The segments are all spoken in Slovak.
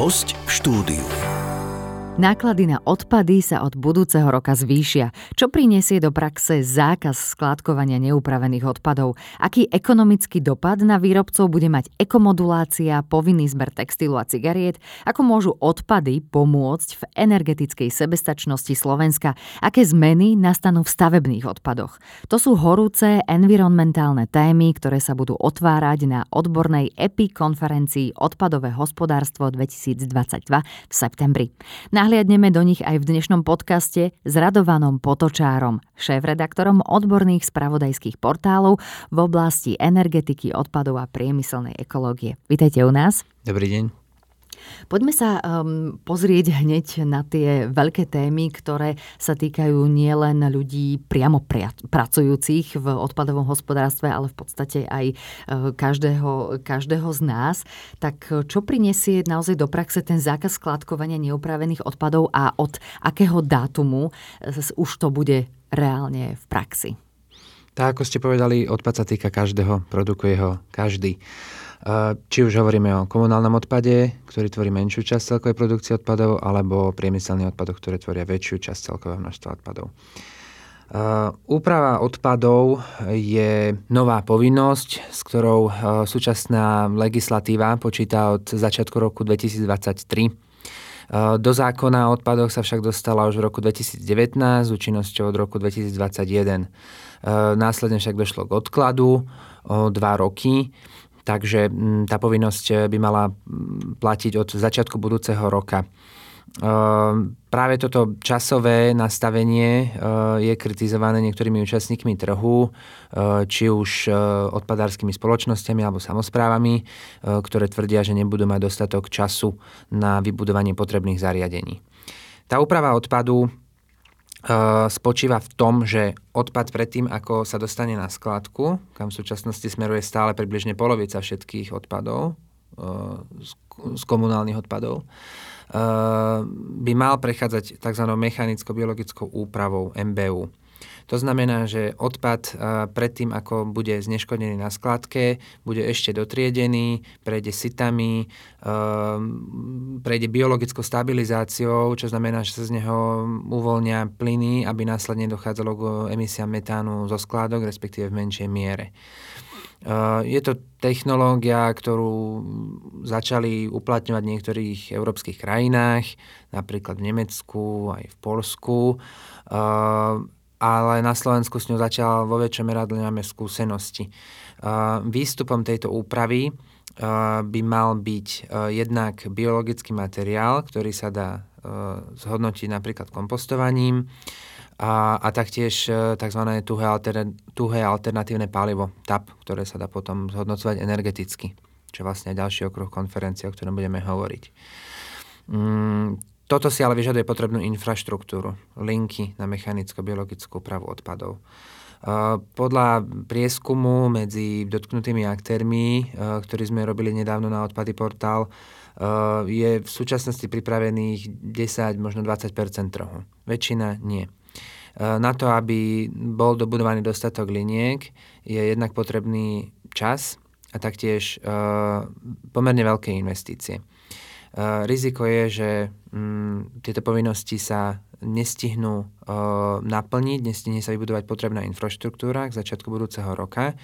Host v štúdiu. Náklady na odpady sa od budúceho roka zvýšia. Čo prinesie do praxe zákaz skládkovania neupravených odpadov? Aký ekonomický dopad na výrobcov bude mať ekomodulácia, povinný zber textilu a cigariet? Ako môžu odpady pomôcť v energetickej sebestačnosti Slovenska? Aké zmeny nastanú v stavebných odpadoch? To sú horúce environmentálne témy, ktoré sa budú otvárať na odbornej EPI konferencii Odpadové hospodárstvo 2022 v septembri. Na Nahliadneme do nich aj v dnešnom podcaste s Radovanom Potočárom, šéf-redaktorom odborných spravodajských portálov v oblasti energetiky, odpadov a priemyselnej ekológie. Vítajte u nás. Dobrý deň. Poďme sa um, pozrieť hneď na tie veľké témy, ktoré sa týkajú nielen ľudí priamo pria- pracujúcich v odpadovom hospodárstve, ale v podstate aj uh, každého, každého z nás. Tak čo prinesie naozaj do praxe ten zákaz skladkovania neupravených odpadov a od akého dátumu už to bude reálne v praxi? Tak, ako ste povedali, odpad sa týka každého, produkuje ho každý. Či už hovoríme o komunálnom odpade, ktorý tvorí menšiu časť celkovej produkcie odpadov, alebo o priemyselných odpadoch, ktoré tvoria väčšiu časť celkového množstva odpadov. Úprava odpadov je nová povinnosť, s ktorou súčasná legislatíva počíta od začiatku roku 2023. Do zákona o odpadoch sa však dostala už v roku 2019 s účinnosťou od roku 2021. Následne však došlo k odkladu o dva roky takže mm, tá povinnosť eh, by mala mm, platiť od začiatku budúceho roka. Ehm, práve toto časové nastavenie eh, je kritizované niektorými účastníkmi trhu, eh, či už odpadárskymi spoločnosťami alebo samozprávami, ktoré tvrdia, že nebudú mať dostatok času na vybudovanie potrebných zariadení. Tá úprava odpadu spočíva v tom, že odpad predtým, ako sa dostane na skladku, kam v súčasnosti smeruje stále približne polovica všetkých odpadov, z komunálnych odpadov, by mal prechádzať tzv. mechanicko-biologickou úpravou MBU. To znamená, že odpad predtým, ako bude zneškodený na skladke, bude ešte dotriedený, prejde sitami, prejde biologickou stabilizáciou, čo znamená, že sa z neho uvoľnia plyny, aby následne dochádzalo k emisiám metánu zo skládok, respektíve v menšej miere. Je to technológia, ktorú začali uplatňovať v niektorých európskych krajinách, napríklad v Nemecku, aj v Polsku ale na Slovensku s ňou začal vo väčšom meradle máme skúsenosti. Výstupom tejto úpravy by mal byť jednak biologický materiál, ktorý sa dá zhodnotiť napríklad kompostovaním a, a taktiež tzv. Tuhé, altern, tuhé alternatívne palivo, TAP, ktoré sa dá potom zhodnocovať energeticky, čo je vlastne ďalší okruh konferencie, o ktorom budeme hovoriť. Mm, toto si ale vyžaduje potrebnú infraštruktúru, linky na mechanicko-biologickú pravu odpadov. Podľa prieskumu medzi dotknutými aktérmi, ktorý sme robili nedávno na Odpady portál, je v súčasnosti pripravených 10, možno 20 trhu. Väčšina nie. Na to, aby bol dobudovaný dostatok liniek, je jednak potrebný čas a taktiež pomerne veľké investície. Riziko je, že mm, tieto povinnosti sa nestihnú naplniť, nestihne sa vybudovať potrebná infraštruktúra k začiatku budúceho roka,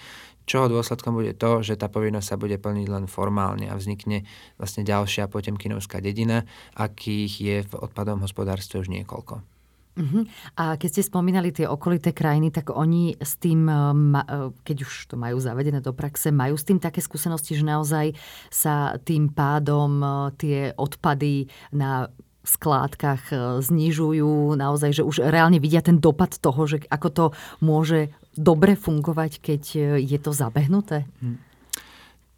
čoho dôsledkom bude to, že tá povinnosť sa bude plniť len formálne a vznikne vlastne ďalšia potemkinovská dedina, akých je v odpadom hospodárstve už niekoľko. Uh-huh. A keď ste spomínali tie okolité krajiny, tak oni s tým, eh, eh, keď už to majú zavedené do praxe, majú s tým také skúsenosti, že naozaj sa tým pádom eh, tie odpady na skládkach znižujú, naozaj, že už reálne vidia ten dopad toho, že ako to môže dobre fungovať, keď je to zabehnuté? Hm.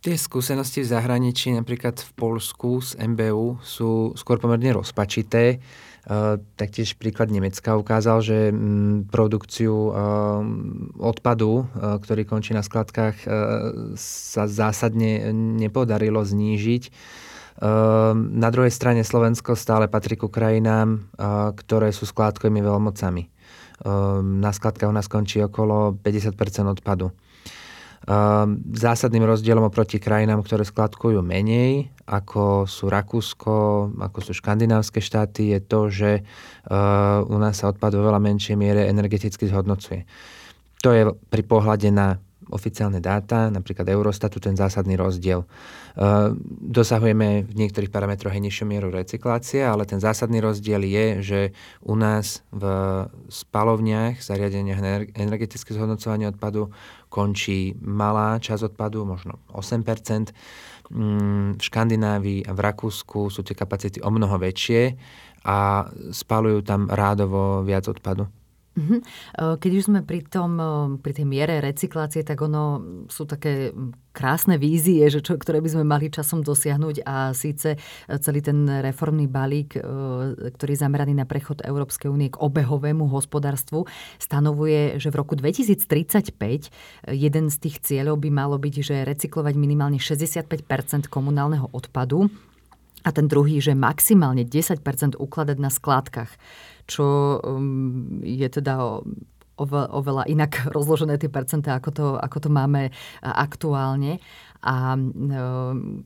Tie skúsenosti v zahraničí, napríklad v Polsku z MBU, sú skôr pomerne rozpačité. Taktiež príklad Nemecka ukázal, že mm, produkciu odpadu, ktorý končí na skladkách, sa zásadne nepodarilo znížiť. Na druhej strane Slovensko stále patrí ku krajinám, ktoré sú skládkovými veľmocami. Na skladkách u nás končí okolo 50% odpadu. Zásadným rozdielom oproti krajinám, ktoré skladkujú menej, ako sú Rakúsko, ako sú škandinávske štáty, je to, že u nás sa odpad vo veľa menšej miere energeticky zhodnocuje. To je pri pohľade na oficiálne dáta, napríklad Eurostatu, ten zásadný rozdiel. E, dosahujeme v niektorých parametroch aj nižšiu mieru recyklácie, ale ten zásadný rozdiel je, že u nás v spalovniach, zariadeniach energetické zhodnocovanie odpadu končí malá časť odpadu, možno 8 mm, v Škandinávii a v Rakúsku sú tie kapacity o mnoho väčšie a spalujú tam rádovo viac odpadu. Mhm. Keď už sme pri, tom, pri tej miere recyklácie, tak ono sú také krásne vízie, že čo, ktoré by sme mali časom dosiahnuť a síce e, celý ten reformný balík, ktorý je zameraný na prechod Európskej únie k obehovému hospodárstvu, stanovuje, že v roku 2035 e, jeden z tých cieľov by malo byť, že recyklovať minimálne 65% komunálneho odpadu a ten druhý, že maximálne 10% ukladať na skládkach čo um, je teda oveľa inak rozložené tie percentá, ako to, ako to máme aktuálne. A um,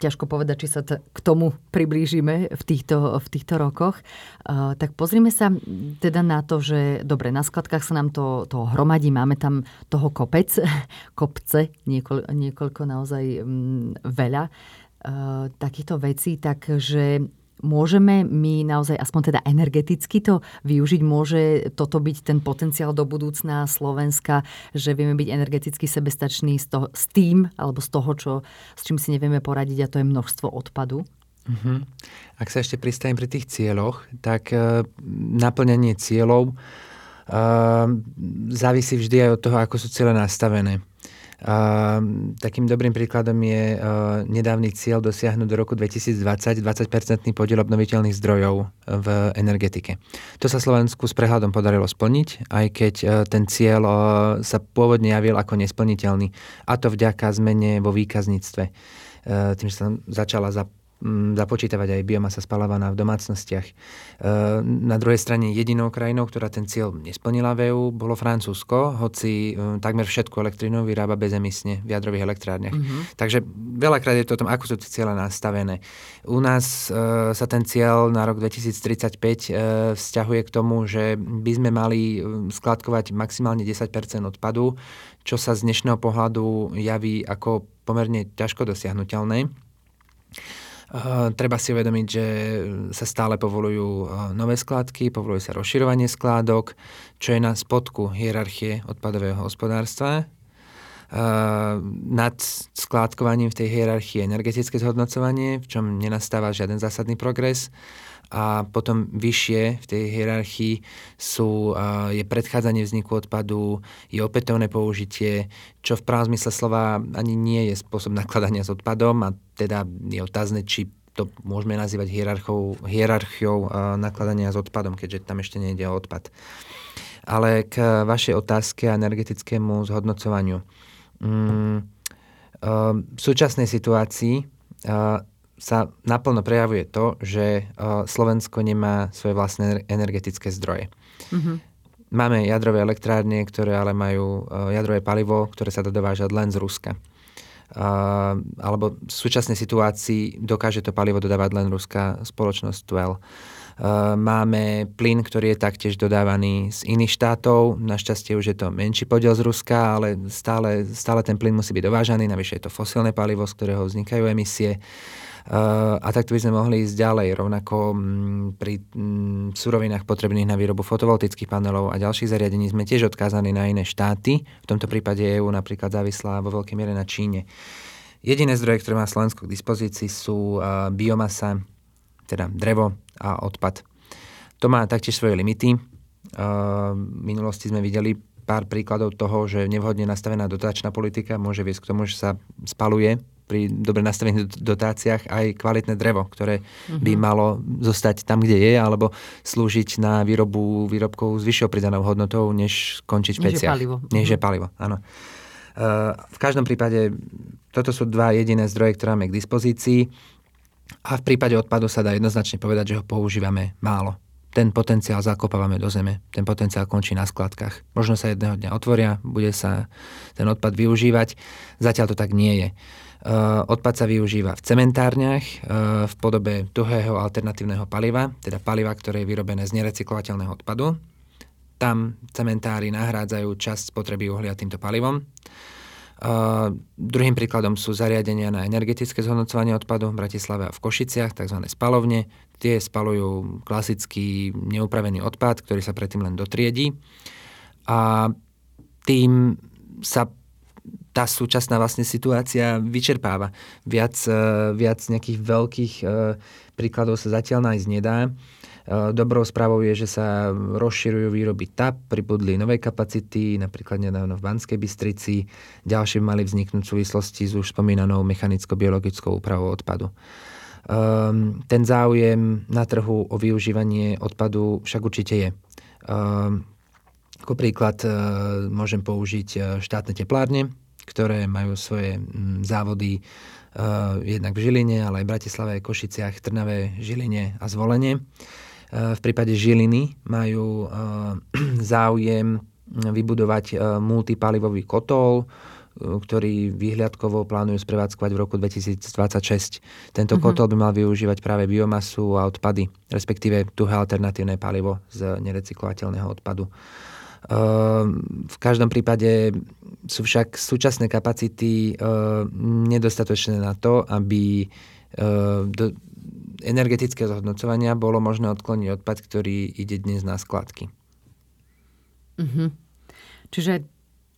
ťažko povedať, či sa t- k tomu priblížime v týchto, v týchto rokoch. Uh, tak pozrime sa teda na to, že dobre, na skladkách sa nám to, to hromadí, máme tam toho kopec, kopce, niekoľ, niekoľko naozaj um, veľa uh, takýchto vecí, takže Môžeme my naozaj aspoň teda energeticky to využiť? Môže toto byť ten potenciál do budúcna Slovenska, že vieme byť energeticky sebestační z, toho, s tým, alebo z toho, čo, s čím si nevieme poradiť a to je množstvo odpadu? Uh-huh. Ak sa ešte pristavím pri tých cieľoch, tak uh, naplňanie cieľov uh, závisí vždy aj od toho, ako sú ciele nastavené. Uh, takým dobrým príkladom je uh, nedávny cieľ dosiahnuť do roku 2020 20-percentný podiel obnoviteľných zdrojov v energetike. To sa Slovensku s prehľadom podarilo splniť, aj keď uh, ten cieľ sa pôvodne javil ako nesplniteľný. A to vďaka zmene vo výkazníctve. Tým, že sa začala za započítavať aj biomasa spalovaná v domácnostiach. E, na druhej strane jedinou krajinou, ktorá ten cieľ nesplnila v EU, bolo Francúzsko, hoci e, takmer všetku elektrínu vyrába bezemisne v jadrových elektrárniach. Mm-hmm. Takže veľakrát je to o tom, ako sú tie ciele nastavené. U nás e, sa ten cieľ na rok 2035 vzťahuje k tomu, že by sme mali skladkovať maximálne 10% odpadu, čo sa z dnešného pohľadu javí ako pomerne ťažko dosiahnutelné. Uh, treba si uvedomiť, že sa stále povolujú uh, nové skládky, povoluje sa rozširovanie skládok, čo je na spodku hierarchie odpadového hospodárstva. Nad skládkovaním v tej hierarchii energetické zhodnocovanie, v čom nenastáva žiaden zásadný progres a potom vyššie v tej hierarchii sú, je predchádzanie vzniku odpadu, je opätovné použitie, čo v pravom zmysle slova ani nie je spôsob nakladania s odpadom a teda je otázne, či to môžeme nazývať hierarchiou, hierarchiou nakladania s odpadom, keďže tam ešte nejde o odpad. Ale k vašej otázke a energetickému zhodnocovaniu. Mm, v súčasnej situácii sa naplno prejavuje to, že Slovensko nemá svoje vlastné energetické zdroje. Mm-hmm. Máme jadrové elektrárne, ktoré ale majú jadrové palivo, ktoré sa dá dovážať len z Ruska. Alebo v súčasnej situácii dokáže to palivo dodávať len ruská spoločnosť Twell. Máme plyn, ktorý je taktiež dodávaný z iných štátov. Našťastie už je to menší podiel z Ruska, ale stále, stále ten plyn musí byť dovážaný. Navyše je to fosílne palivo, z ktorého vznikajú emisie. A takto by sme mohli ísť ďalej, rovnako mm, pri mm, surovinách potrebných na výrobu fotovoltických panelov a ďalších zariadení sme tiež odkázaní na iné štáty. V tomto prípade EU napríklad závislá vo veľkej miere na Číne. Jediné zdroje, ktoré má Slovensko k dispozícii sú biomasa, teda drevo a odpad. To má taktiež svoje limity. V minulosti sme videli pár príkladov toho, že nevhodne nastavená dotačná politika môže viesť k tomu, že sa spaluje pri dobre nastavených dotáciách aj kvalitné drevo, ktoré uh-huh. by malo zostať tam, kde je, alebo slúžiť na výrobu výrobkov s vyššou pridanou hodnotou, než končiť v peciach. Než je palivo. Než je mhm. palivo, áno. Uh, v každom prípade toto sú dva jediné zdroje, ktoré máme k dispozícii a v prípade odpadu sa dá jednoznačne povedať, že ho používame málo. Ten potenciál zakopávame do zeme. Ten potenciál končí na skladkách. Možno sa jedného dňa otvoria, bude sa ten odpad využívať. Zatiaľ to tak nie je. Odpad sa využíva v cementárniach v podobe tuhého alternatívneho paliva, teda paliva, ktoré je vyrobené z nerecyklovateľného odpadu. Tam cementári nahrádzajú časť spotreby uhlia týmto palivom. Uh, druhým príkladom sú zariadenia na energetické zhodnocovanie odpadu v Bratislave a v Košiciach, tzv. spalovne. Tie spalujú klasický neupravený odpad, ktorý sa predtým len dotriedí. A tým sa tá súčasná vlastne situácia vyčerpáva. Viac, uh, viac nejakých veľkých uh, príkladov sa zatiaľ nájsť nedá. E, dobrou správou je, že sa rozširujú výroby TAP, pribudli nové kapacity, napríklad nedávno v Banskej Bystrici. Ďalšie mali vzniknúť v súvislosti s už spomínanou mechanicko-biologickou úpravou odpadu. Um, ten záujem na trhu o využívanie odpadu však určite je. Ako príklad uh, môžem použiť e, štátne teplárne, ktoré majú svoje závody uh, jednak v Žiline, ale aj v Bratislave, Košiciach, Trnave, Žiline a Zvolenie. V prípade Žiliny majú záujem vybudovať multipalivový kotol, ktorý výhľadkovo plánujú sprevádzkovať v roku 2026. Tento uh-huh. kotol by mal využívať práve biomasu a odpady, respektíve tuhé alternatívne palivo z nerecyklovateľného odpadu. V každom prípade sú však súčasné kapacity nedostatočné na to, aby energetické zhodnocovania bolo možné odkloniť odpad, ktorý ide dnes na skladky. Mm-hmm. Čiže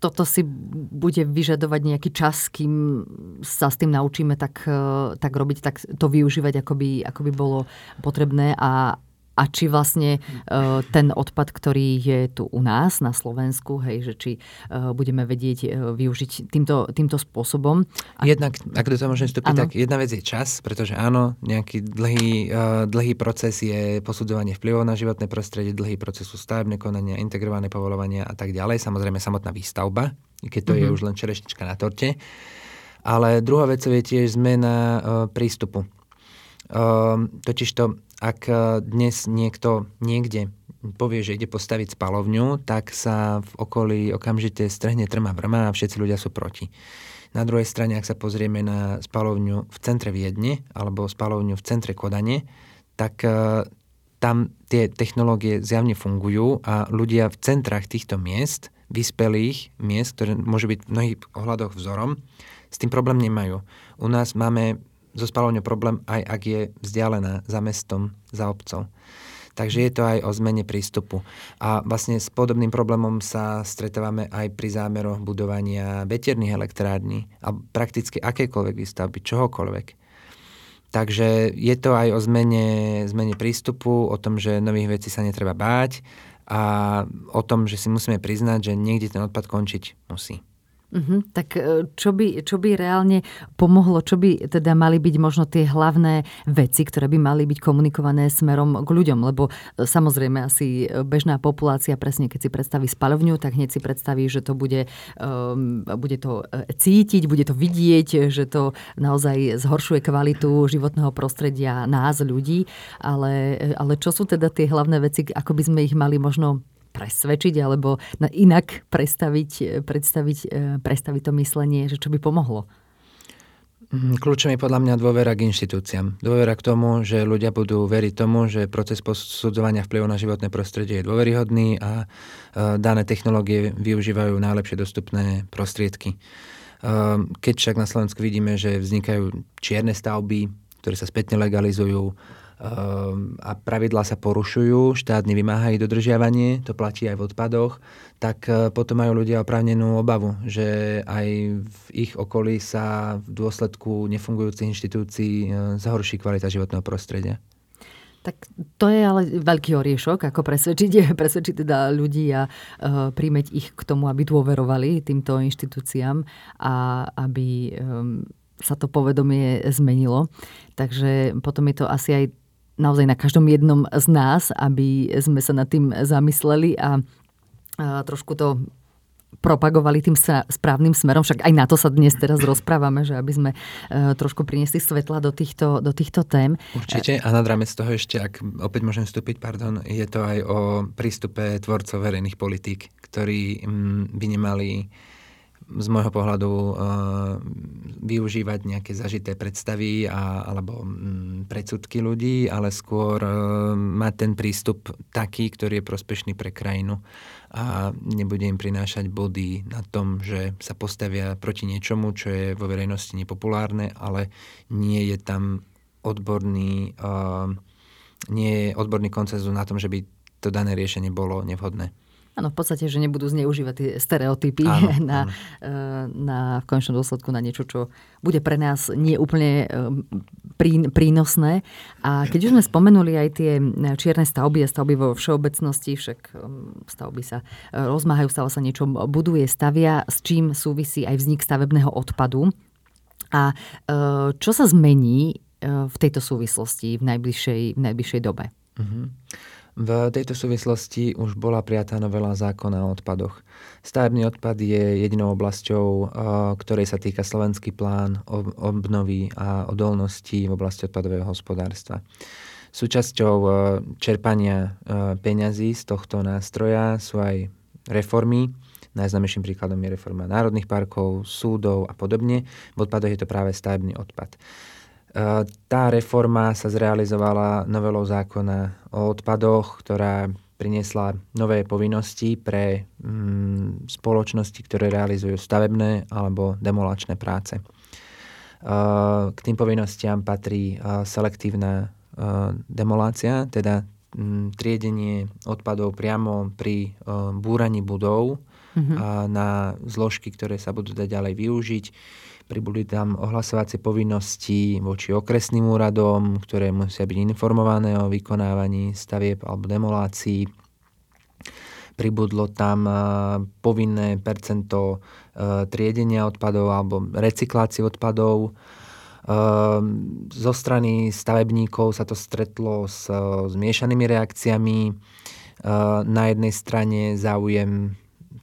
toto si bude vyžadovať nejaký čas, kým sa s tým naučíme tak, eh, tak robiť, tak to využívať, ako by, ako by bolo potrebné. A, a či vlastne uh, ten odpad, ktorý je tu u nás na Slovensku, hej, že či uh, budeme vedieť uh, využiť týmto, týmto spôsobom. A... Jednak, ak do toho môžem vstúpiť, tak jedna vec je čas, pretože áno, nejaký dlhý, dlhý proces je posudzovanie vplyvov na životné prostredie, dlhý proces sú stavebné konania, integrované povolovania a tak ďalej. Samozrejme samotná výstavba, keď to mm-hmm. je mhm. už len čerešnička na torte. Ale druhá vec je tiež zmena prístupu. Uh, totižto ak e, dnes niekto niekde povie, že ide postaviť spalovňu, tak sa v okolí okamžite strhne trma vrma a všetci ľudia sú proti. Na druhej strane, ak sa pozrieme na spalovňu v centre Viedne alebo spalovňu v centre Kodane, tak e, tam tie technológie zjavne fungujú a ľudia v centrách týchto miest, vyspelých miest, ktoré môžu byť v mnohých ohľadoch vzorom, s tým problém nemajú. U nás máme so spalovňou problém aj ak je vzdialená za mestom, za obcov. Takže je to aj o zmene prístupu. A vlastne s podobným problémom sa stretávame aj pri zámeroch budovania veterných elektrární a prakticky akékoľvek výstavby, čohokoľvek. Takže je to aj o zmene, zmene prístupu, o tom, že nových vecí sa netreba báť a o tom, že si musíme priznať, že niekde ten odpad končiť musí. Uh-huh. Tak e, čo by, čo by reálne pomohlo, čo by teda mali byť možno tie hlavné veci, ktoré by mali byť komunikované smerom k ľuďom? Lebo e, samozrejme asi bežná populácia, presne keď si predstaví spalovňu, tak hneď si predstaví, že to bude, um, bude to e, cítiť, bude to vidieť, že to naozaj zhoršuje kvalitu životného prostredia nás, ľudí. Ale, ale čo sú teda tie hlavné veci, ako by sme ich mali možno presvedčiť alebo inak predstaviť, predstaviť, e, predstaviť to myslenie, že čo by pomohlo? Mhm, kľúčom je podľa mňa dôvera k inštitúciám. Dôvera k tomu, že ľudia budú veriť tomu, že proces posudzovania vplyvu na životné prostredie je dôveryhodný a e, dané technológie využívajú najlepšie dostupné prostriedky. Keď však na Slovensku vidíme, že vznikajú čierne stavby, ktoré sa spätne legalizujú, a pravidlá sa porušujú, štát nevymáha ich dodržiavanie, to platí aj v odpadoch, tak e, potom majú ľudia oprávnenú obavu, že aj v ich okolí sa v dôsledku nefungujúcich inštitúcií e, zhorší kvalita životného prostredia. Tak to je ale veľký oriešok, ako presvedčiť, presvedčiť teda ľudí a uh, príjmeť ich k tomu, aby dôverovali týmto inštitúciám a aby um, sa to povedomie zmenilo. Takže potom je to asi aj naozaj na každom jednom z nás, aby sme sa nad tým zamysleli a, a trošku to propagovali tým správnym smerom. Však aj na to sa dnes teraz rozprávame, že aby sme uh, trošku priniesli svetla do týchto, do týchto tém. Určite a nad rámec toho ešte, ak opäť môžem vstúpiť, pardon, je to aj o prístupe tvorcov verejných politík, ktorí mm, by nemali z môjho pohľadu uh, využívať nejaké zažité predstavy a, alebo um, predsudky ľudí, ale skôr uh, mať ten prístup taký, ktorý je prospešný pre krajinu a nebude im prinášať body na tom, že sa postavia proti niečomu, čo je vo verejnosti nepopulárne, ale nie je tam odborný, uh, nie je odborný koncenzus na tom, že by to dané riešenie bolo nevhodné. Áno, v podstate, že nebudú zneužívať tie stereotypy áno, na, áno. Eh, na, v konečnom dôsledku na niečo, čo bude pre nás nie úplne eh, prínosné. A keď už sme spomenuli aj tie eh, čierne stavby a stavby vo všeobecnosti, však stavby sa rozmáhajú, stále sa niečo buduje, stavia, s čím súvisí aj vznik stavebného odpadu. A čo sa zmení v tejto súvislosti v najbližšej, v najbližšej dobe? Uh-huh. V tejto súvislosti už bola prijatá novela zákona o odpadoch. Stavebný odpad je jedinou oblasťou, eh, ktorej sa týka slovenský plán obnovy a odolnosti v oblasti odpadového hospodárstva. Súčasťou eh, čerpania eh, peňazí z tohto nástroja sú aj reformy. Najznámejším príkladom je reforma národných parkov, súdov a podobne. V odpadoch je to práve stavebný odpad. Tá reforma sa zrealizovala novelou zákona o odpadoch, ktorá priniesla nové povinnosti pre mm, spoločnosti, ktoré realizujú stavebné alebo demolačné práce. K tým povinnostiam patrí selektívna demolácia, teda mm, triedenie odpadov priamo pri búraní budov mm-hmm. na zložky, ktoré sa budú dať ďalej využiť Pribudli tam ohlasovacie povinnosti voči okresným úradom, ktoré musia byť informované o vykonávaní stavieb alebo demolácií. Pribudlo tam povinné percento triedenia odpadov alebo recyklácie odpadov. Zo strany stavebníkov sa to stretlo s zmiešanými reakciami. Na jednej strane záujem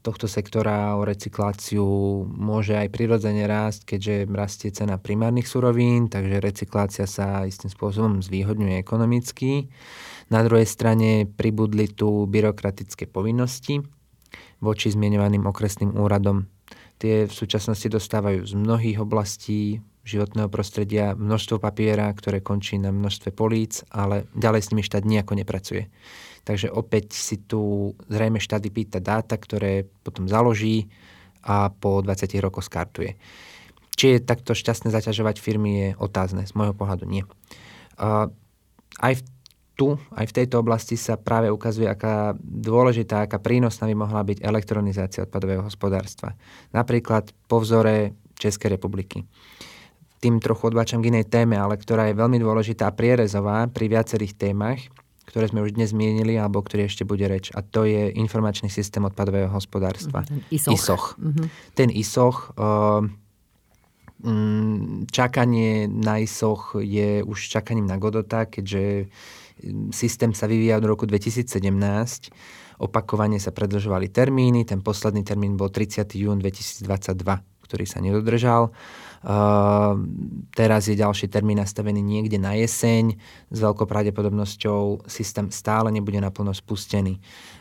tohto sektora o recykláciu môže aj prirodzene rásť, keďže rastie cena primárnych surovín, takže recyklácia sa istým spôsobom zvýhodňuje ekonomicky. Na druhej strane pribudli tu byrokratické povinnosti voči zmienovaným okresným úradom. Tie v súčasnosti dostávajú z mnohých oblastí životného prostredia množstvo papiera, ktoré končí na množstve políc, ale ďalej s nimi štát nejako nepracuje. Takže opäť si tu zrejme štát vypýta dáta, ktoré potom založí a po 20 rokoch skartuje. Či je takto šťastné zaťažovať firmy je otázne, z môjho pohľadu nie. Uh, aj v tu, aj v tejto oblasti sa práve ukazuje, aká dôležitá, aká prínosná by mohla byť elektronizácia odpadového hospodárstva. Napríklad po vzore Českej republiky. Tým trochu odbačam k inej téme, ale ktorá je veľmi dôležitá a prierezová pri viacerých témach ktoré sme už dnes zmienili, alebo ktorý ešte bude reč. A to je informačný systém odpadového hospodárstva. Ten ISOch. ISOch. Mm-hmm. Ten ISOch, uh, čakanie na ISOch je už čakaním na Godota, keďže systém sa vyvíja od roku 2017. Opakovane sa predlžovali termíny. Ten posledný termín bol 30. jún 2022, ktorý sa nedodržal. Teraz je ďalší termín nastavený niekde na jeseň. S veľkou pravdepodobnosťou systém stále nebude naplno spustený.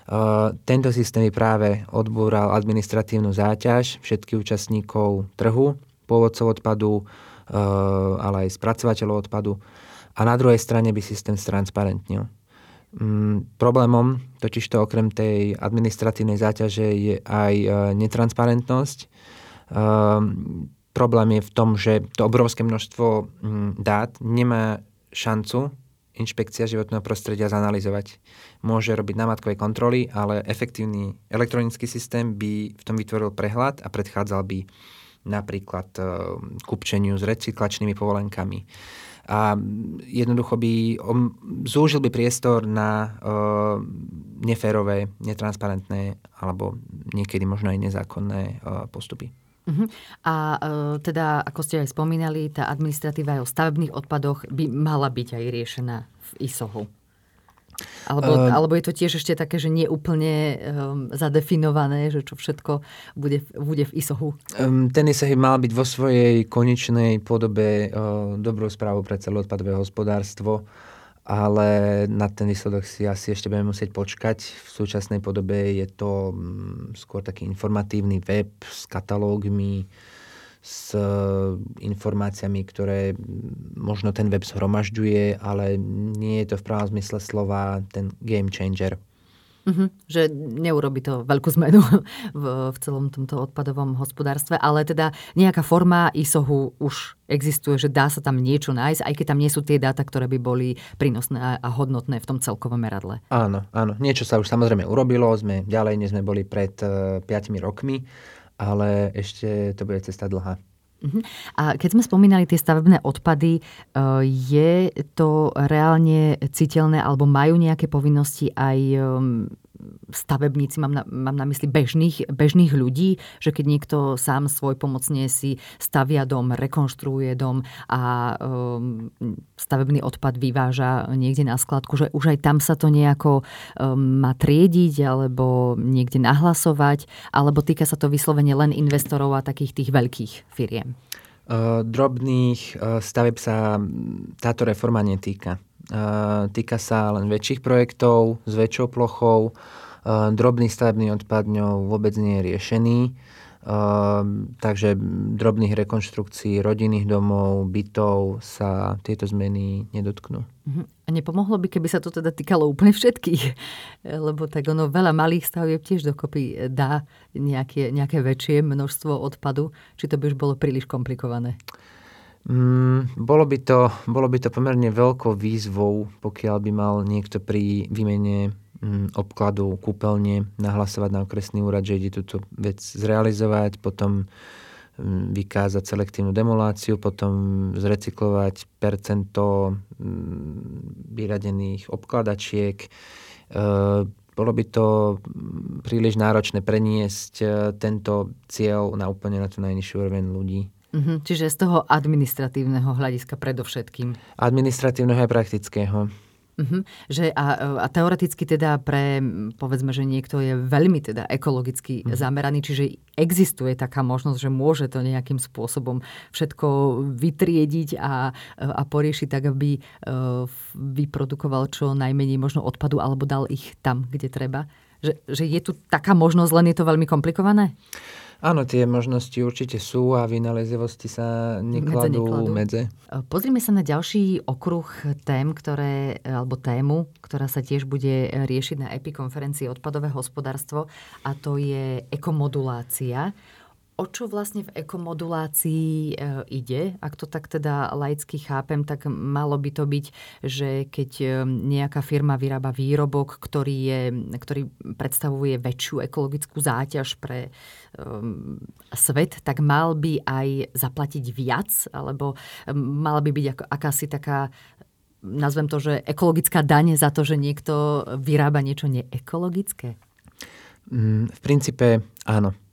Ehm, tento systém by práve odbúral administratívnu záťaž všetkých účastníkov trhu, pôvodcov odpadu, ehm, ale aj spracovateľov odpadu. A na druhej strane by systém stransparentnil. Mm, problémom totižto okrem tej administratívnej záťaže je aj netransparentnosť. Problém je v tom, že to obrovské množstvo mm, dát nemá šancu inšpekcia životného prostredia zanalizovať. Môže robiť námatkové kontroly, ale efektívny elektronický systém by v tom vytvoril prehľad a predchádzal by napríklad e, kupčeniu s recyklačnými povolenkami. A jednoducho by zúžil by priestor na uh, neférové, netransparentné alebo niekedy možno aj nezákonné uh, postupy. Uh-huh. A uh, teda, ako ste aj spomínali, tá administratíva aj o stavebných odpadoch by mala byť aj riešená v ISOHu. Alebo, uh, alebo je to tiež ešte také, že nie úplne um, zadefinované, že čo všetko bude, bude v ISOHu? Um, ten ISOH mal byť vo svojej konečnej podobe uh, dobrou správou pre celé odpadové hospodárstvo, ale na ten výsledok si asi ešte budeme musieť počkať. V súčasnej podobe je to um, skôr taký informatívny web s katalógmi, s e, informáciami, ktoré možno ten web zhromažďuje, ale nie je to v pravom zmysle slova ten game changer. Uh-huh. Že neurobi to veľkú zmenu v, v celom tomto odpadovom hospodárstve, ale teda nejaká forma ISOHu už existuje, že dá sa tam niečo nájsť, aj keď tam nie sú tie dáta, ktoré by boli prínosné a hodnotné v tom celkovom meradle. Áno, áno. Niečo sa už samozrejme urobilo, sme ďalej, než sme boli pred uh, e, 5 rokmi, ale ešte to bude cesta dlhá. Mhm. A keď sme spomínali tie stavebné odpady, e, je to reálne citeľné alebo majú nejaké povinnosti aj stavebníci, mám na, mám na mysli bežných, bežných ľudí, že keď niekto sám svoj pomocne si stavia dom, rekonštruuje dom a um, stavebný odpad vyváža niekde na skladku, že už aj tam sa to nejako um, má triediť alebo niekde nahlasovať, alebo týka sa to vyslovene len investorov a takých tých veľkých firiem? Uh, drobných uh, staveb sa táto reforma netýka. Uh, týka sa len väčších projektov s väčšou plochou, Drobný stavebný odpad ňou vôbec nie je riešený, takže drobných rekonštrukcií rodinných domov, bytov sa tieto zmeny nedotknú. Mhm. A nepomohlo by, keby sa to teda týkalo úplne všetkých? Lebo tak ono veľa malých stavieb tiež dokopy dá nejaké, nejaké väčšie množstvo odpadu. Či to by už bolo príliš komplikované? Mm, bolo, by to, bolo by to pomerne veľkou výzvou, pokiaľ by mal niekto pri výmene Mm, obkladu kúpeľne nahlasovať na okresný úrad, že ide túto vec zrealizovať, potom mm, vykázať selektívnu demoláciu, potom zrecyklovať percento mm, vyradených obkladačiek. E, bolo by to príliš náročné preniesť e, tento cieľ na úplne na tú najnižšiu úroveň ľudí. Mhm, čiže z toho administratívneho hľadiska predovšetkým. Administratívneho aj praktického. Uh-huh. Že a, a teoreticky teda pre, povedzme, že niekto je veľmi teda ekologicky uh-huh. zameraný, čiže existuje taká možnosť, že môže to nejakým spôsobom všetko vytriediť a, a poriešiť tak, aby uh, vyprodukoval čo najmenej možno odpadu alebo dal ich tam, kde treba. Že, že je tu taká možnosť, len je to veľmi komplikované? Áno, tie možnosti určite sú a vynalezivosti sa nekladú medze. medze. Pozrime sa na ďalší okruh tém, ktoré, alebo tému, ktorá sa tiež bude riešiť na EPI konferencii odpadové hospodárstvo a to je ekomodulácia o čo vlastne v ekomodulácii e, ide? Ak to tak teda laicky chápem, tak malo by to byť, že keď e, nejaká firma vyrába výrobok, ktorý, je, ktorý predstavuje väčšiu ekologickú záťaž pre um, svet, tak mal by aj zaplatiť viac? Alebo mala by byť ako, akási taká nazvem to, že ekologická daň za to, že niekto vyrába niečo neekologické? Mm, v princípe áno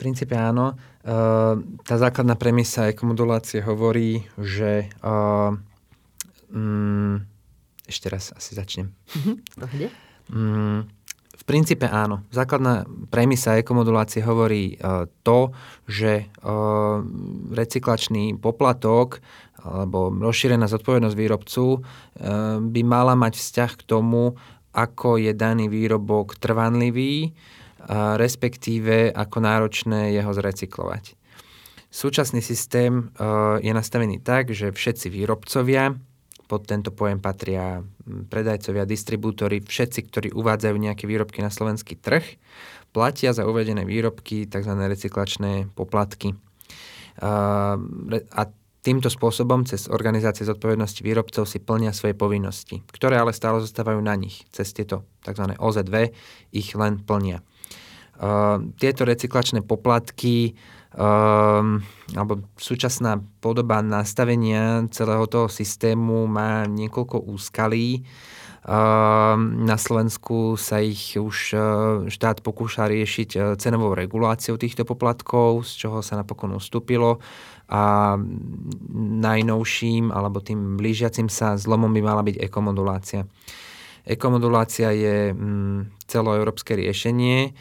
princípe áno. Uh, tá základná premisa ekomodulácie hovorí, že uh, um, ešte raz asi začnem. um, v princípe áno. Základná premisa ekomodulácie hovorí uh, to, že uh, recyklačný poplatok alebo rozšírená zodpovednosť výrobcu uh, by mala mať vzťah k tomu, ako je daný výrobok trvanlivý, respektíve ako náročné je ho zrecyklovať. Súčasný systém e, je nastavený tak, že všetci výrobcovia, pod tento pojem patria predajcovia, distribútory, všetci, ktorí uvádzajú nejaké výrobky na slovenský trh, platia za uvedené výrobky tzv. recyklačné poplatky. A týmto spôsobom cez organizácie zodpovednosti výrobcov si plnia svoje povinnosti, ktoré ale stále zostávajú na nich. Cez tieto tzv. OZV ich len plnia. Ehm, tieto recyklačné poplatky um, alebo súčasná podoba nastavenia celého toho systému má niekoľko úskalí. Um, na Slovensku sa ich už štát pokúša riešiť cenovou reguláciou týchto poplatkov, z čoho sa napokon ustúpilo a najnovším alebo tým blížiacim sa zlomom by mala byť ekomodulácia. Ekomodulácia je mm, celoeurópske riešenie,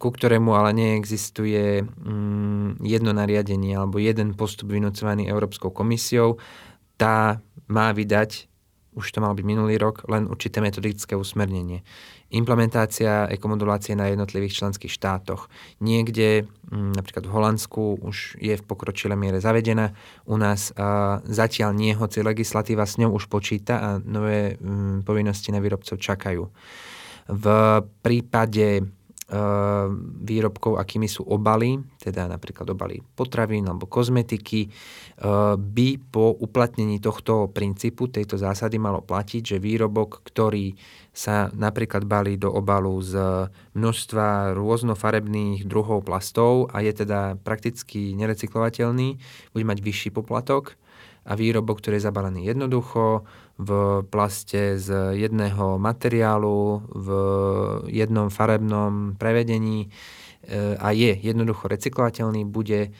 ku ktorému ale neexistuje mm, jedno nariadenie alebo jeden postup vynúcovaný Európskou komisiou. Tá má vydať, už to mal byť minulý rok, len určité metodické usmernenie. Implementácia ekomodulácie na jednotlivých členských štátoch. Niekde, mm, napríklad v Holandsku, už je v pokročilej miere zavedená. U nás a, zatiaľ nie, hoci legislatíva s ňou už počíta a nové mm, povinnosti na výrobcov čakajú. V prípade výrobkov, akými sú obaly, teda napríklad obaly potravín alebo kozmetiky, e, by po uplatnení tohto princípu, tejto zásady malo platiť, že výrobok, ktorý sa napríklad balí do obalu z množstva rôznofarebných druhov plastov a je teda prakticky nerecyklovateľný, bude mať vyšší poplatok a výrobok, ktorý je zabalený jednoducho, v plaste z jedného materiálu, v jednom farebnom prevedení e, a je jednoducho recyklovateľný, bude e,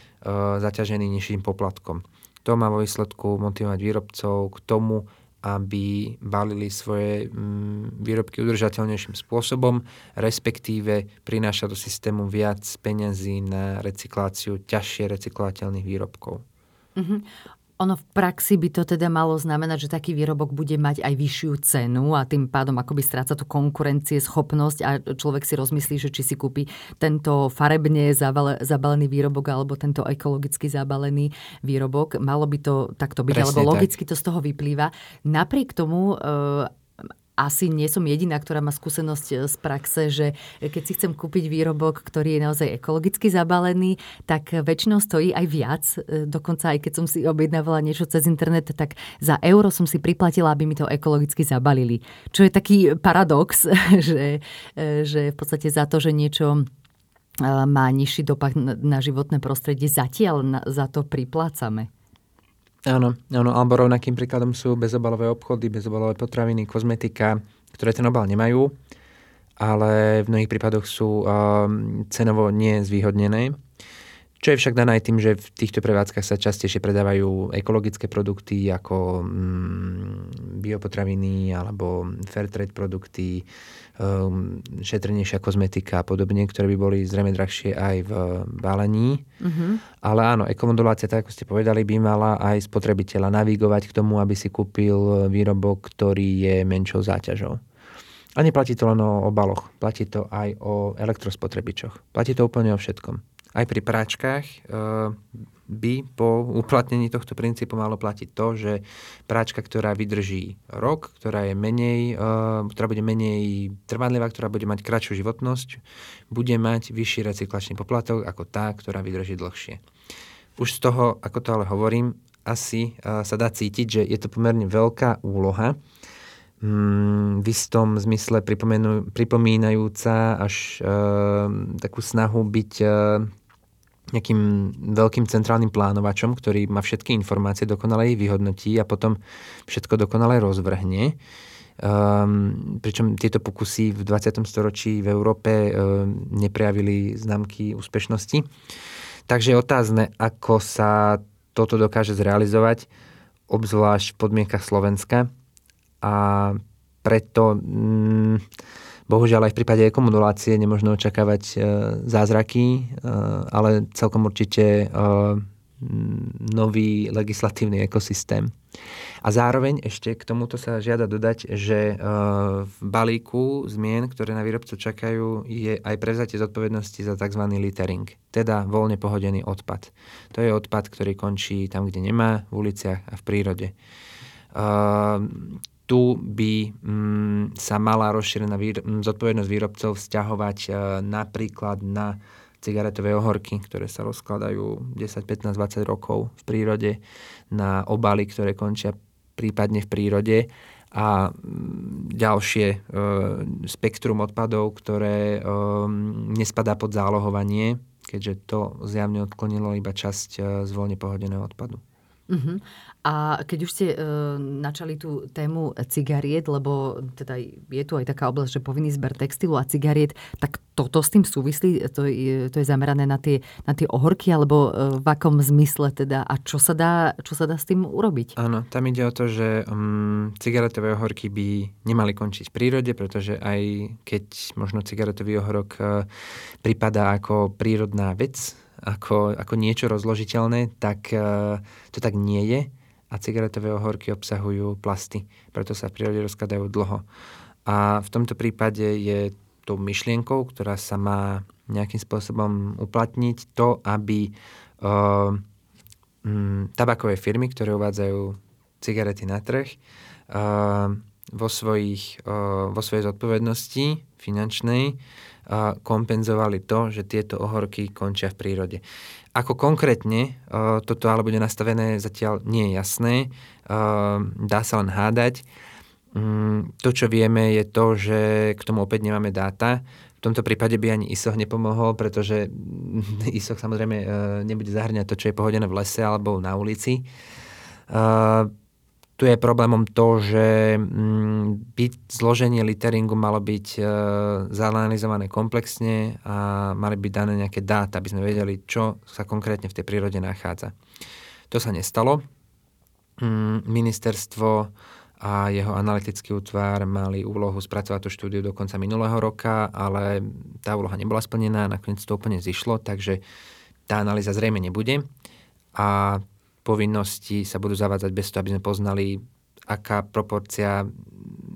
zaťažený nižším poplatkom. To má vo výsledku motivovať výrobcov k tomu, aby balili svoje mm, výrobky udržateľnejším spôsobom, respektíve prináša do systému viac peňazí na recykláciu ťažšie recyklovateľných výrobkov. Mm-hmm. Ono v praxi by to teda malo znamenať, že taký výrobok bude mať aj vyššiu cenu a tým pádom akoby stráca tú konkurencie, schopnosť a človek si rozmyslí, že či si kúpi tento farebne zabalený výrobok alebo tento ekologicky zabalený výrobok. Malo by to takto byť, Presne alebo logicky tak. to z toho vyplýva. Napriek tomu e, asi nie som jediná, ktorá má skúsenosť e, z praxe, že keď si chcem kúpiť výrobok, ktorý je naozaj ekologicky zabalený, tak väčšinou stojí aj viac. E, dokonca aj keď som si objednávala niečo cez internet, tak za euro som si priplatila, aby mi to ekologicky zabalili. Čo je taký paradox, že, e, že v podstate za to, že niečo má nižší dopad na životné prostredie, zatiaľ za to priplácame. Áno, áno, alebo rovnakým príkladom sú bezobalové obchody, bezobalové potraviny, kozmetika, ktoré ten obal nemajú, ale v mnohých prípadoch sú um, cenovo nezvýhodnené. Čo je však dané aj tým, že v týchto prevádzkach sa častejšie predávajú ekologické produkty ako mm, biopotraviny alebo fair trade produkty, um, šetrnejšia kozmetika a podobne, ktoré by boli zrejme drahšie aj v balení. Mm-hmm. Ale áno, ekomodulácia, tak ako ste povedali, by mala aj spotrebiteľa navigovať k tomu, aby si kúpil výrobok, ktorý je menšou záťažou. A neplatí to len o obaloch, platí to aj o elektrospotrebičoch. Platí to úplne o všetkom aj pri práčkach eh, by po uplatnení tohto princípu malo platiť to, že práčka, ktorá vydrží rok, ktorá je menej, eh, ktorá bude menej trvanlivá, ktorá bude mať kratšiu životnosť, bude mať vyšší recyklačný poplatok ako tá, ktorá vydrží dlhšie. Už z toho, ako to ale hovorím, asi eh, sa dá cítiť, že je to pomerne veľká úloha, mm, v istom zmysle pripomínajúca až e, takú snahu byť e, nejakým veľkým centrálnym plánovačom, ktorý má všetky informácie, dokonale ich vyhodnotí a potom všetko dokonale rozvrhne. Um, pričom tieto pokusy v 20. storočí v Európe um, neprejavili známky úspešnosti. Takže je otázne, ako sa toto dokáže zrealizovať, obzvlášť v podmienkach Slovenska. A preto... Um, Bohužiaľ aj v prípade ekomodulácie nemôžno očakávať e, zázraky, e, ale celkom určite e, nový legislatívny ekosystém. A zároveň ešte k tomuto sa žiada dodať, že v balíku zmien, ktoré na výrobcu čakajú, je aj prevzatie zodpovednosti za tzv. littering, teda voľne pohodený odpad. To je odpad, ktorý končí tam, kde nemá, v uliciach a v prírode tu by mm, sa mala rozšírená výr- zodpovednosť výrobcov vzťahovať e, napríklad na cigaretové ohorky, ktoré sa rozkladajú 10, 15, 20 rokov v prírode, na obaly, ktoré končia prípadne v prírode a mm, ďalšie e, spektrum odpadov, ktoré e, nespadá pod zálohovanie, keďže to zjavne odklonilo iba časť e, z voľne pohodeného odpadu. Uh-huh. A keď už ste e, načali tú tému cigariet, lebo teda je tu aj taká oblasť, že povinný zber textilu a cigariet, tak toto s tým súvislí? To je, to je zamerané na tie, na tie ohorky, alebo e, v akom zmysle teda? A čo sa dá, čo sa dá s tým urobiť? Áno, tam ide o to, že um, cigaretové ohorky by nemali končiť v prírode, pretože aj keď možno cigaretový ohorok uh, pripadá ako prírodná vec, ako, ako niečo rozložiteľné, tak uh, to tak nie je a cigaretové ohorky obsahujú plasty, preto sa v prírode rozkladajú dlho. A v tomto prípade je tou myšlienkou, ktorá sa má nejakým spôsobom uplatniť, to, aby uh, um, tabakové firmy, ktoré uvádzajú cigarety na trh, uh, vo, svojich, uh, vo svojej zodpovednosti finančnej kompenzovali to, že tieto ohorky končia v prírode. Ako konkrétne toto ale bude nastavené, zatiaľ nie je jasné. Dá sa len hádať. Mm, to, čo vieme, je to, že k tomu opäť nemáme dáta. V tomto prípade by ani ISOH nepomohol, pretože ISOH samozrejme e, nebude zahrňať to, čo je pohodené v lese alebo na ulici. Tu je problémom to, že mm, byť zloženie litteringu malo byť e, zanalizované komplexne a mali byť dané nejaké dáta, aby sme vedeli, čo sa konkrétne v tej prírode nachádza. To sa nestalo. Mm, ministerstvo a jeho analytický útvar mali úlohu spracovať tú štúdiu do konca minulého roka, ale tá úloha nebola splnená, nakoniec to úplne zišlo, takže tá analýza zrejme nebude. A povinnosti sa budú zavádzať bez toho, aby sme poznali, aká proporcia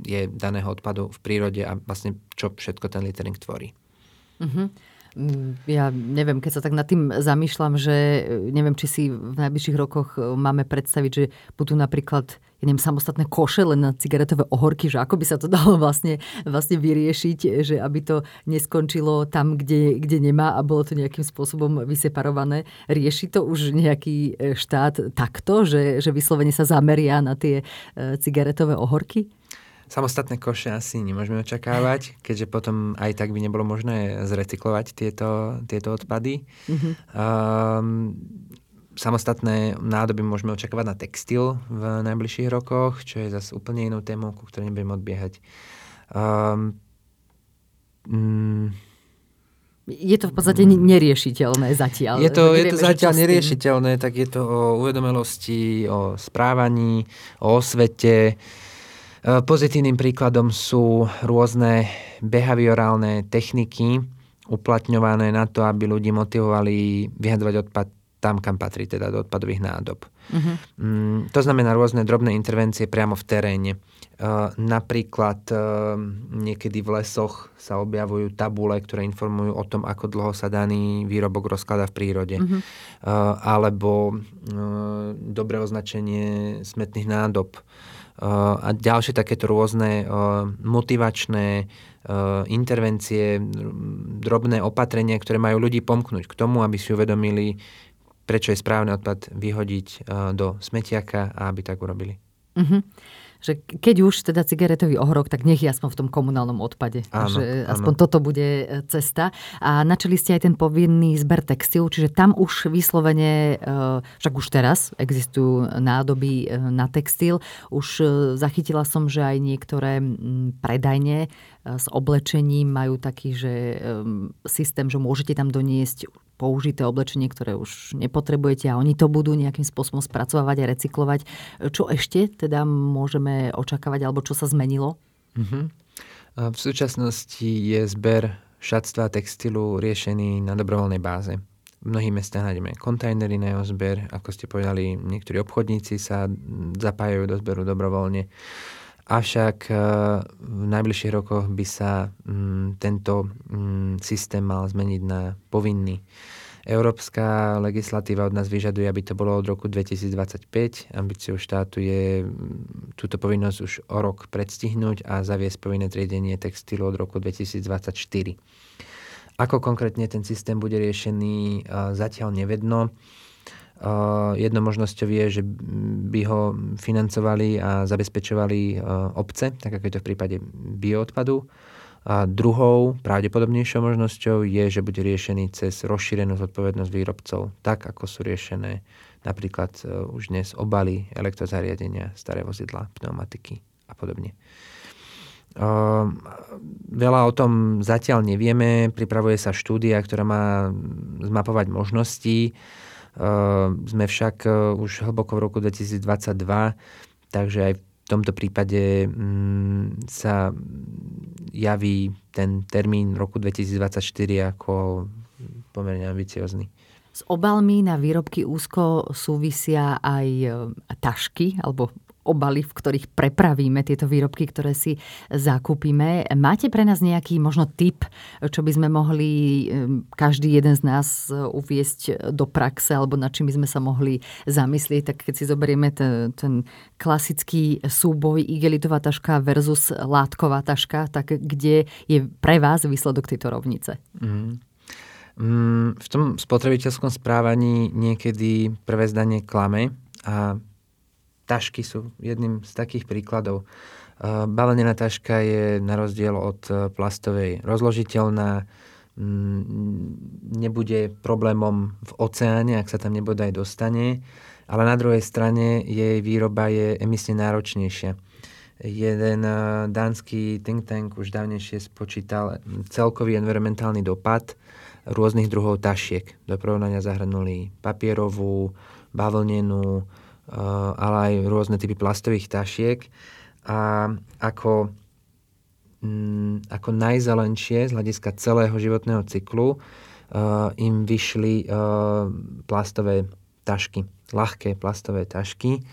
je daného odpadu v prírode a vlastne čo všetko ten littering tvorí. Uh-huh. Ja neviem, keď sa tak nad tým zamýšľam, že neviem, či si v najbližších rokoch máme predstaviť, že budú napríklad ja neviem, samostatné koše len na cigaretové ohorky, že ako by sa to dalo vlastne, vlastne vyriešiť, že aby to neskončilo tam, kde, kde nemá a bolo to nejakým spôsobom vyseparované. Rieši to už nejaký e, štát takto, že, že vyslovene sa zameria na tie e, cigaretové ohorky? Samostatné koše asi nemôžeme očakávať, keďže potom aj tak by nebolo možné zrecyklovať tieto, tieto odpady. Mm-hmm. Um, samostatné nádoby môžeme očakávať na textil v najbližších rokoch, čo je zase úplne inou témou, ku ktorej nebudem odbiehať. Um, mm, je to v podstate neriešiteľné zatiaľ. Je to, je to zatiaľ neriešiteľné, tak je to o uvedomelosti, o správaní, o osvete. E, pozitívnym príkladom sú rôzne behaviorálne techniky uplatňované na to, aby ľudí motivovali vyhadovať odpad tam, kam patrí, teda do odpadových nádob. Uh-huh. Mm, to znamená rôzne drobné intervencie priamo v teréne. Uh, napríklad uh, niekedy v lesoch sa objavujú tabule, ktoré informujú o tom, ako dlho sa daný výrobok rozkladá v prírode. Uh-huh. Uh, alebo uh, dobré označenie smetných nádob. Uh, a ďalšie takéto rôzne uh, motivačné uh, intervencie, drobné opatrenia, ktoré majú ľudí pomknúť k tomu, aby si uvedomili, prečo je správny odpad vyhodiť eh, do smetiaka a aby tak urobili. Uh-huh. Že keď už teda cigaretový ohrok, tak nech je aspoň v tom komunálnom odpade. Áno, že áno. aspoň toto bude eh, cesta. A načali ste aj ten povinný zber textilu, čiže tam už vyslovene, eh, však už teraz existujú nádoby na textil. Už zachytila som, že aj niektoré mm, predajne s oblečením majú taký, že systém, že môžete tam doniesť použité oblečenie, ktoré už nepotrebujete a oni to budú nejakým spôsobom spracovať a recyklovať. Čo ešte teda môžeme očakávať alebo čo sa zmenilo? Uh-huh. V súčasnosti je zber šatstva a textilu riešený na dobrovoľnej báze. V mnohých mestách nájdeme kontajnery na jeho zber, ako ste povedali, niektorí obchodníci sa zapájajú do zberu dobrovoľne. Avšak eh, v najbližších rokoch by sa mm, tento mm, systém mal zmeniť na povinný. Európska legislatíva od nás vyžaduje, aby to bolo od roku 2025. Ambíciou štátu je mm, túto povinnosť už o rok predstihnúť a zaviesť povinné triedenie textilu od roku 2024. Ako konkrétne ten systém bude riešený, eh, zatiaľ nevedno. Jednou možnosťou je, že by ho financovali a zabezpečovali obce, tak ako je to v prípade bioodpadu. A druhou, pravdepodobnejšou možnosťou je, že bude riešený cez rozšírenú zodpovednosť výrobcov, tak ako sú riešené napríklad už dnes obaly, elektrozariadenia, staré vozidla, pneumatiky a podobne. Veľa o tom zatiaľ nevieme. Pripravuje sa štúdia, ktorá má zmapovať možnosti. Ehm, sme však e, už hlboko v roku 2022, takže aj v tomto prípade mm, sa javí ten termín roku 2024 ako pomerne ambiciozný. S obalmi na výrobky úzko súvisia aj e, tašky alebo obaly, v ktorých prepravíme tieto výrobky, ktoré si zakúpime. Máte pre nás nejaký možno tip, čo by sme mohli každý jeden z nás uviesť do praxe alebo nad čím by sme sa mohli zamyslieť? Tak keď si zoberieme ten, ten klasický súboj igelitová taška versus látková taška, tak kde je pre vás výsledok tejto rovnice? Mm. v tom spotrebiteľskom správaní niekedy prvé zdanie klame a tašky sú jedným z takých príkladov. Balenená taška je na rozdiel od e, plastovej rozložiteľná, nebude problémom v oceáne, ak sa tam nebodaj dostane, ale na druhej strane jej výroba je emisne náročnejšia. Jeden e, dánsky think tank už dávnejšie spočítal celkový environmentálny dopad rôznych druhov tašiek. Do porovnania zahrnuli papierovú, bavlnenú, ale aj rôzne typy plastových tašiek. A ako, mm, ako najzelenšie z hľadiska celého životného cyklu uh, im vyšli uh, plastové tašky, ľahké plastové tašky.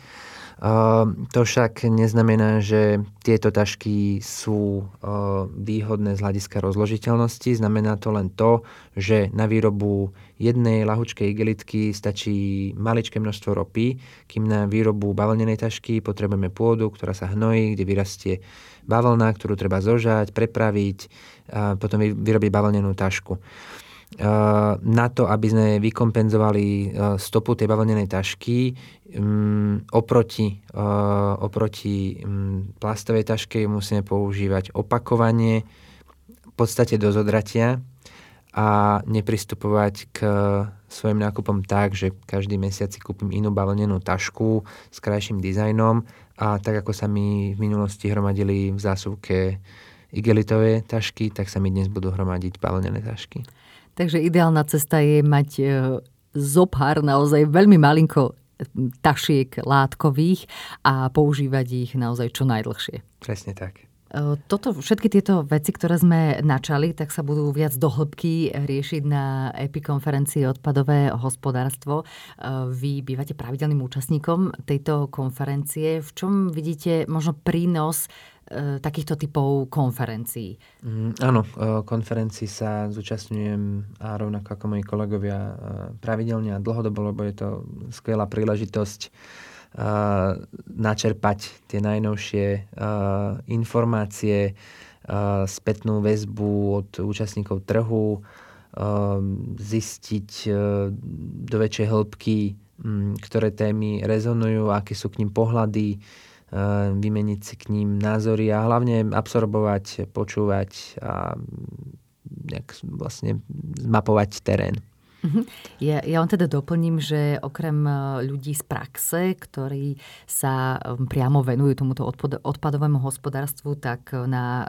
To však neznamená, že tieto tašky sú ehm, výhodné z hľadiska rozložiteľnosti. Znamená to len to, že na výrobu jednej lahučkej igelitky stačí maličké množstvo ropy, kým na výrobu bavlnenej tašky potrebujeme pôdu, ktorá sa hnojí, kde vyrastie bavlna, ktorú treba zožať, prepraviť a potom vyrobiť bavlnenú tašku na to, aby sme vykompenzovali stopu tej bavlnenej tašky, oproti, oproti plastovej taške musíme používať opakovanie, v podstate do zodratia a nepristupovať k svojim nákupom tak, že každý mesiac si kúpim inú bavlnenú tašku s krajším dizajnom a tak ako sa mi v minulosti hromadili v zásuvke igelitové tašky, tak sa mi dnes budú hromadiť bavlnené tašky. Takže ideálna cesta je mať e, zopár naozaj veľmi malinko tašiek látkových a používať ich naozaj čo najdlhšie. Presne tak. E, toto, všetky tieto veci, ktoré sme načali, tak sa budú viac do hĺbky riešiť na epikonferencii odpadové hospodárstvo. E, vy bývate pravidelným účastníkom tejto konferencie. V čom vidíte možno prínos E, takýchto typov konferencií? Mm, áno, e, konferencií sa zúčastňujem a rovnako ako moji kolegovia e, pravidelne a dlhodobo, lebo je to skvelá príležitosť načerpať tie najnovšie informácie, spätnú väzbu od účastníkov trhu, zistiť do väčšej hĺbky, ktoré témy rezonujú, aké sú k ním pohľady, Eh, vymeniť si k ním názory a hlavne absorbovať, počúvať a nejak vlastne zmapovať terén. Mhm. Ja, ja len teda doplním, že okrem e, ľudí z praxe, ktorí sa e, priamo venujú tomuto odpadovému hospodárstvu, tak na e,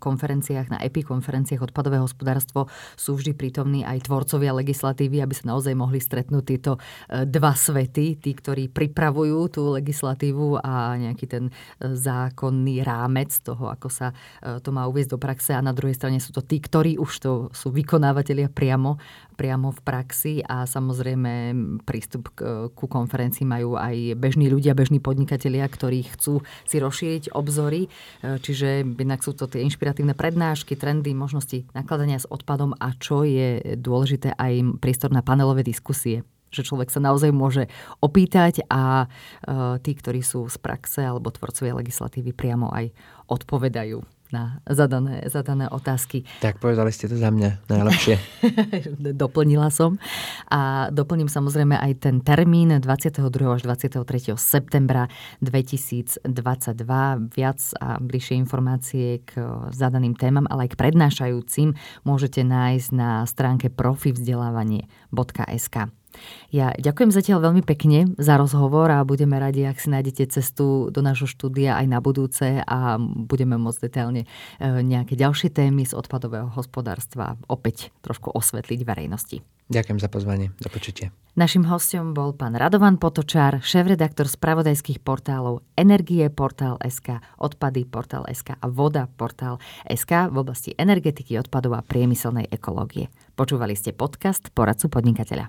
konferenciách, na EPI konferenciách odpadové hospodárstvo sú vždy prítomní aj tvorcovia legislatívy, aby sa naozaj mohli stretnúť tieto dva svety, tí, ktorí pripravujú tú legislatívu a nejaký ten zákonný rámec toho, ako sa to má uviezť do praxe a na druhej strane sú to tí, ktorí už to sú vykonávateľia priamo, priamo v praxi a samozrejme prístup ku konferencii majú aj bežní ľudia, bežní podnikatelia, ktorí chcú si rozšíriť obzory. E, čiže jednak sú to tie inšpiratívne prednášky, trendy, možnosti nakladania s odpadom a čo je dôležité aj priestor na panelové diskusie že človek sa naozaj môže opýtať a e, tí, ktorí sú z praxe alebo tvorcovia legislatívy priamo aj odpovedajú na zadané, zadané otázky. Tak povedali ste to za mňa najlepšie. Doplnila som. A doplním samozrejme aj ten termín 22. až 23. septembra 2022. Viac a bližšie informácie k zadaným témam, ale aj k prednášajúcim môžete nájsť na stránke profivzdelávanie.sk. Ja ďakujem zatiaľ veľmi pekne za rozhovor a budeme radi, ak si nájdete cestu do nášho štúdia aj na budúce a budeme môcť detailne e, nejaké ďalšie témy z odpadového hospodárstva opäť trošku osvetliť verejnosti. Ďakujem za pozvanie. Do počutia. Našim hostom bol pán Radovan Potočár, šéf-redaktor spravodajských portálov Energie portál SK, Odpady portál SK a Voda portál SK v oblasti energetiky, odpadov a priemyselnej ekológie. Počúvali ste podcast Poradcu podnikateľa.